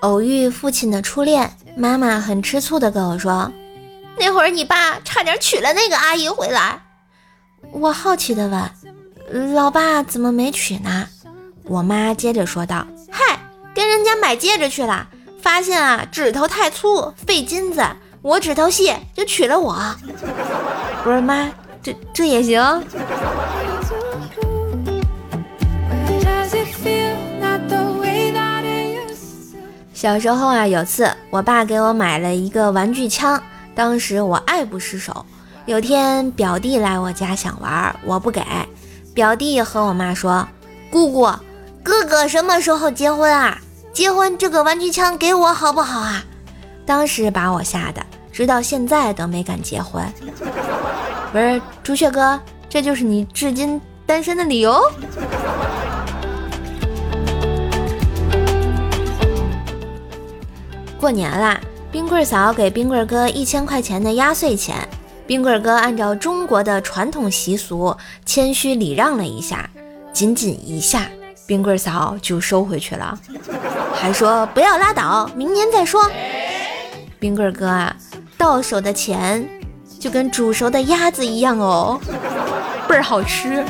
偶遇父亲的初恋，妈妈很吃醋的跟我说：“那会儿你爸差点娶了那个阿姨回来。”我好奇的问：“老爸怎么没娶呢？”我妈接着说道：“嗨，跟人家买戒指去了，发现啊指头太粗费金子，我指头细就娶了我。”不是妈，这这也行？小时候啊，有次我爸给我买了一个玩具枪，当时我爱不释手。有天表弟来我家想玩，我不给。表弟和我妈说：“姑姑，哥哥什么时候结婚啊？结婚这个玩具枪给我好不好啊？”当时把我吓得，直到现在都没敢结婚。不是朱雀哥，这就是你至今单身的理由？过年啦，冰棍嫂给冰棍哥一千块钱的压岁钱，冰棍哥按照中国的传统习俗，谦虚礼让了一下，仅仅一下，冰棍嫂就收回去了，还说不要拉倒，明年再说。冰棍哥啊，到手的钱就跟煮熟的鸭子一样哦，倍儿好吃，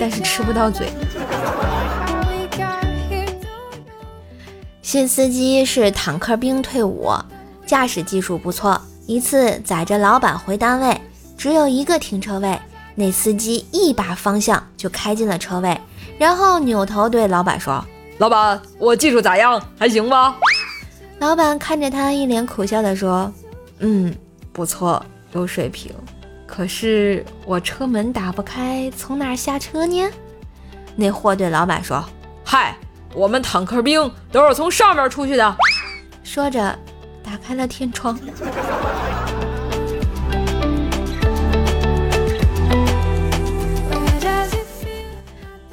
但是吃不到嘴。新司机是坦克兵退伍，驾驶技术不错。一次载着老板回单位，只有一个停车位，那司机一把方向就开进了车位，然后扭头对老板说：“老板，我技术咋样？还行吧？”老板看着他，一脸苦笑的说：“嗯，不错，有水平。可是我车门打不开，从哪下车呢？”那货对老板说：“嗨。”我们坦克兵都是从上面出去的。说着，打开了天窗。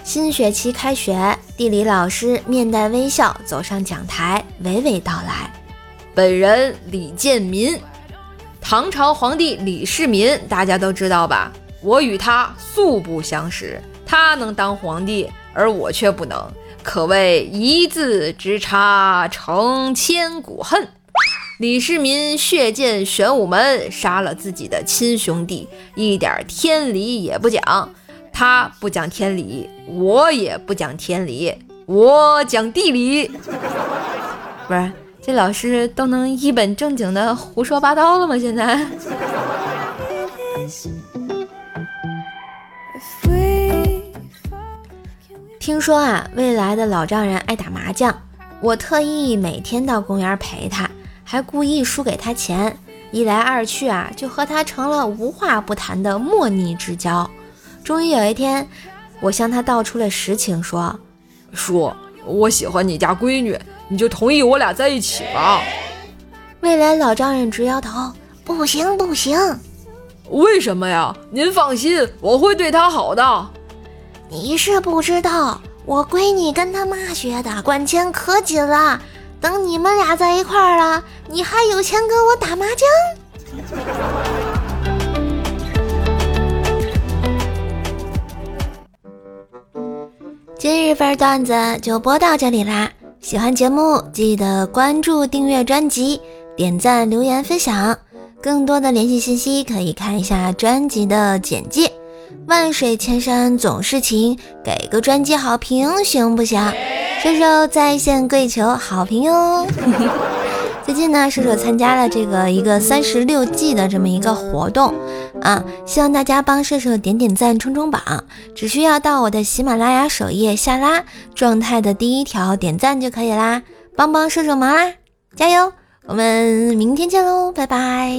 新学期开学，地理老师面带微笑走上讲台，娓娓道来：“本人李建民，唐朝皇帝李世民，大家都知道吧？我与他素不相识，他能当皇帝，而我却不能。”可谓一字之差，成千古恨。李世民血溅玄武门，杀了自己的亲兄弟，一点天理也不讲。他不讲天理，我也不讲天理，我讲地理。不是，这老师都能一本正经的胡说八道了吗？现在？听说啊，未来的老丈人爱打麻将，我特意每天到公园陪他，还故意输给他钱，一来二去啊，就和他成了无话不谈的莫逆之交。终于有一天，我向他道出了实情，说：“叔，我喜欢你家闺女，你就同意我俩在一起吧。”未来老丈人直摇头：“不行，不行。”“为什么呀？您放心，我会对她好的。”你是不知道，我闺女跟她妈学的，管钱可紧了。等你们俩在一块儿了，你还有钱跟我打麻将？今日份段子就播到这里啦！喜欢节目记得关注、订阅专辑、点赞、留言、分享。更多的联系信息可以看一下专辑的简介。万水千山总是情，给个专辑好评行不行？射手在线跪求好评哟！最近呢，射手参加了这个一个三十六计的这么一个活动啊，希望大家帮射手点点赞、冲冲榜，只需要到我的喜马拉雅首页下拉状态的第一条点赞就可以啦，帮帮射手忙啦，加油！我们明天见喽，拜拜。